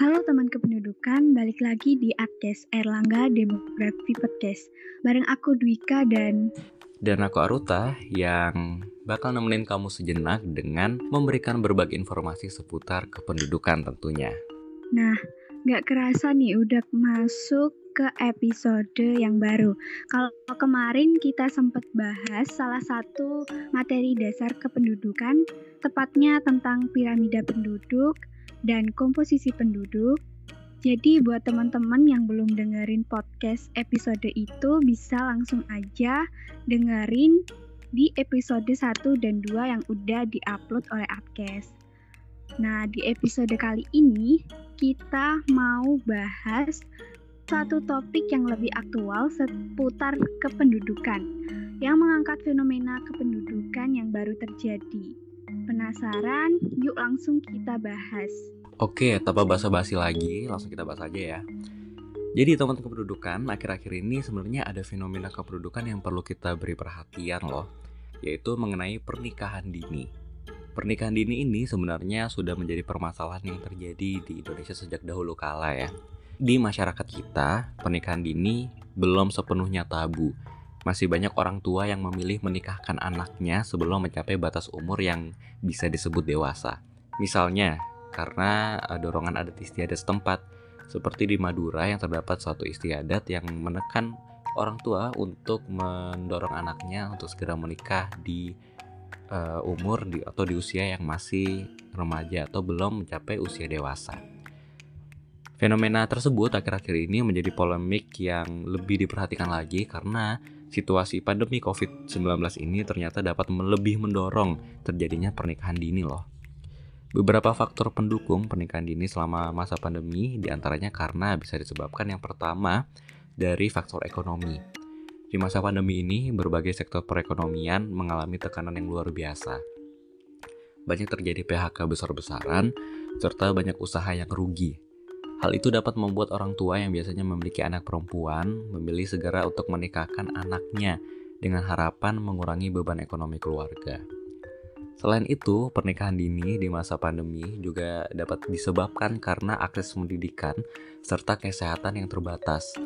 Halo teman kependudukan, balik lagi di Adkes Erlangga Demografi Podcast. Bareng aku Dwika dan dan aku Aruta yang bakal nemenin kamu sejenak dengan memberikan berbagai informasi seputar kependudukan tentunya. Nah, nggak kerasa nih udah masuk ke episode yang baru. Kalau kemarin kita sempat bahas salah satu materi dasar kependudukan, tepatnya tentang piramida penduduk dan komposisi penduduk. Jadi buat teman-teman yang belum dengerin podcast episode itu bisa langsung aja dengerin di episode 1 dan 2 yang udah diupload oleh Upcast. Nah, di episode kali ini kita mau bahas satu topik yang lebih aktual seputar kependudukan yang mengangkat fenomena kependudukan yang baru terjadi. Penasaran? Yuk langsung kita bahas. Oke, tanpa basa-basi lagi, langsung kita bahas aja ya. Jadi teman kependudukan, akhir-akhir ini sebenarnya ada fenomena kependudukan yang perlu kita beri perhatian loh, yaitu mengenai pernikahan dini. Pernikahan dini ini sebenarnya sudah menjadi permasalahan yang terjadi di Indonesia sejak dahulu kala ya. Di masyarakat kita, pernikahan dini belum sepenuhnya tabu. Masih banyak orang tua yang memilih menikahkan anaknya sebelum mencapai batas umur yang bisa disebut dewasa. Misalnya, karena uh, dorongan adat istiadat setempat. Seperti di Madura yang terdapat suatu istiadat yang menekan orang tua untuk mendorong anaknya untuk segera menikah di uh, umur di, atau di usia yang masih remaja atau belum mencapai usia dewasa. Fenomena tersebut akhir-akhir ini menjadi polemik yang lebih diperhatikan lagi karena situasi pandemi COVID-19 ini ternyata dapat lebih mendorong terjadinya pernikahan dini loh. Beberapa faktor pendukung pernikahan dini selama masa pandemi di antaranya karena bisa disebabkan yang pertama dari faktor ekonomi. Di masa pandemi ini, berbagai sektor perekonomian mengalami tekanan yang luar biasa. Banyak terjadi PHK besar-besaran, serta banyak usaha yang rugi. Hal itu dapat membuat orang tua yang biasanya memiliki anak perempuan memilih segera untuk menikahkan anaknya dengan harapan mengurangi beban ekonomi keluarga. Selain itu, pernikahan dini di masa pandemi juga dapat disebabkan karena akses pendidikan serta kesehatan yang terbatas.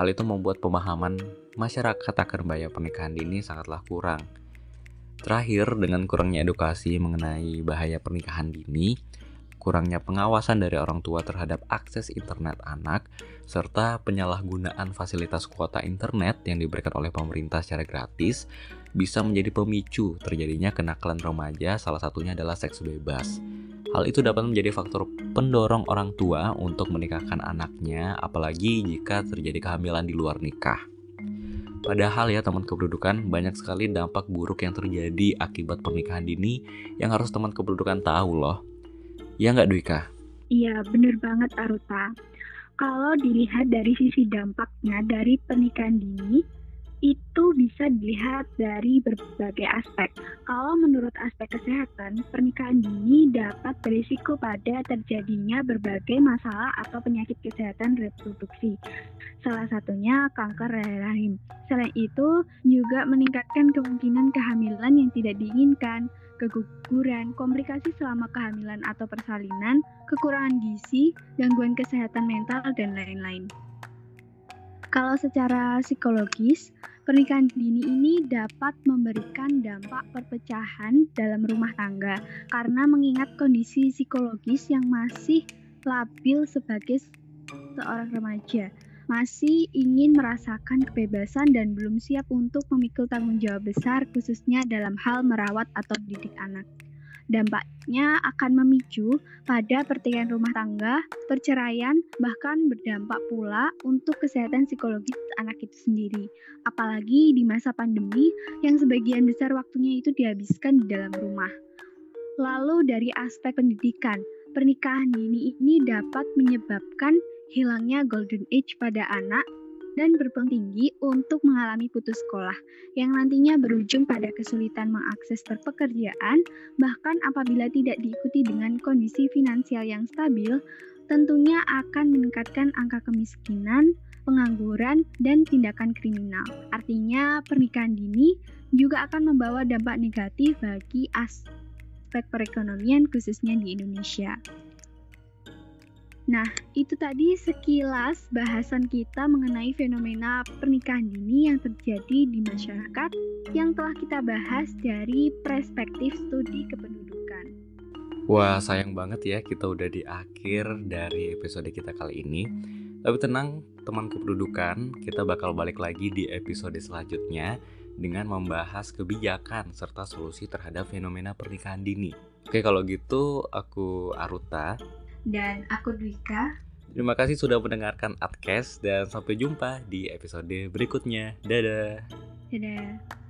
Hal itu membuat pemahaman masyarakat akan bahaya pernikahan dini sangatlah kurang. Terakhir, dengan kurangnya edukasi mengenai bahaya pernikahan dini, kurangnya pengawasan dari orang tua terhadap akses internet anak, serta penyalahgunaan fasilitas kuota internet yang diberikan oleh pemerintah secara gratis, bisa menjadi pemicu terjadinya kenakalan remaja, salah satunya adalah seks bebas. Hal itu dapat menjadi faktor pendorong orang tua untuk menikahkan anaknya, apalagi jika terjadi kehamilan di luar nikah. Padahal ya teman kependudukan banyak sekali dampak buruk yang terjadi akibat pernikahan dini yang harus teman kependudukan tahu loh. Ya nggak Dwika? Iya, bener banget Aruta. Kalau dilihat dari sisi dampaknya dari pernikahan dini, itu bisa dilihat dari berbagai aspek. Kalau menurut aspek kesehatan, pernikahan dini dapat berisiko pada terjadinya berbagai masalah atau penyakit kesehatan reproduksi. Salah satunya kanker rahim. Selain itu, juga meningkatkan kemungkinan kehamilan yang tidak diinginkan, keguguran, komplikasi selama kehamilan atau persalinan, kekurangan gizi, gangguan kesehatan mental, dan lain-lain. Kalau secara psikologis, pernikahan dini ini dapat memberikan dampak perpecahan dalam rumah tangga karena mengingat kondisi psikologis yang masih labil sebagai seorang remaja masih ingin merasakan kebebasan dan belum siap untuk memikul tanggung jawab besar khususnya dalam hal merawat atau didik anak. Dampaknya akan memicu pada pertikaian rumah tangga, perceraian, bahkan berdampak pula untuk kesehatan psikologis anak itu sendiri. Apalagi di masa pandemi yang sebagian besar waktunya itu dihabiskan di dalam rumah. Lalu dari aspek pendidikan, pernikahan dini ini dapat menyebabkan hilangnya golden age pada anak dan berpeluang tinggi untuk mengalami putus sekolah yang nantinya berujung pada kesulitan mengakses pekerjaan bahkan apabila tidak diikuti dengan kondisi finansial yang stabil tentunya akan meningkatkan angka kemiskinan, pengangguran, dan tindakan kriminal. Artinya pernikahan dini juga akan membawa dampak negatif bagi aspek perekonomian khususnya di Indonesia. Nah, itu tadi sekilas bahasan kita mengenai fenomena pernikahan dini yang terjadi di masyarakat yang telah kita bahas dari perspektif studi kependudukan. Wah, sayang banget ya kita udah di akhir dari episode kita kali ini. Tapi tenang, teman kependudukan, kita bakal balik lagi di episode selanjutnya dengan membahas kebijakan serta solusi terhadap fenomena pernikahan dini. Oke, kalau gitu aku Aruta dan aku Dwika. Terima kasih sudah mendengarkan Adcast dan sampai jumpa di episode berikutnya. Dadah. Dadah.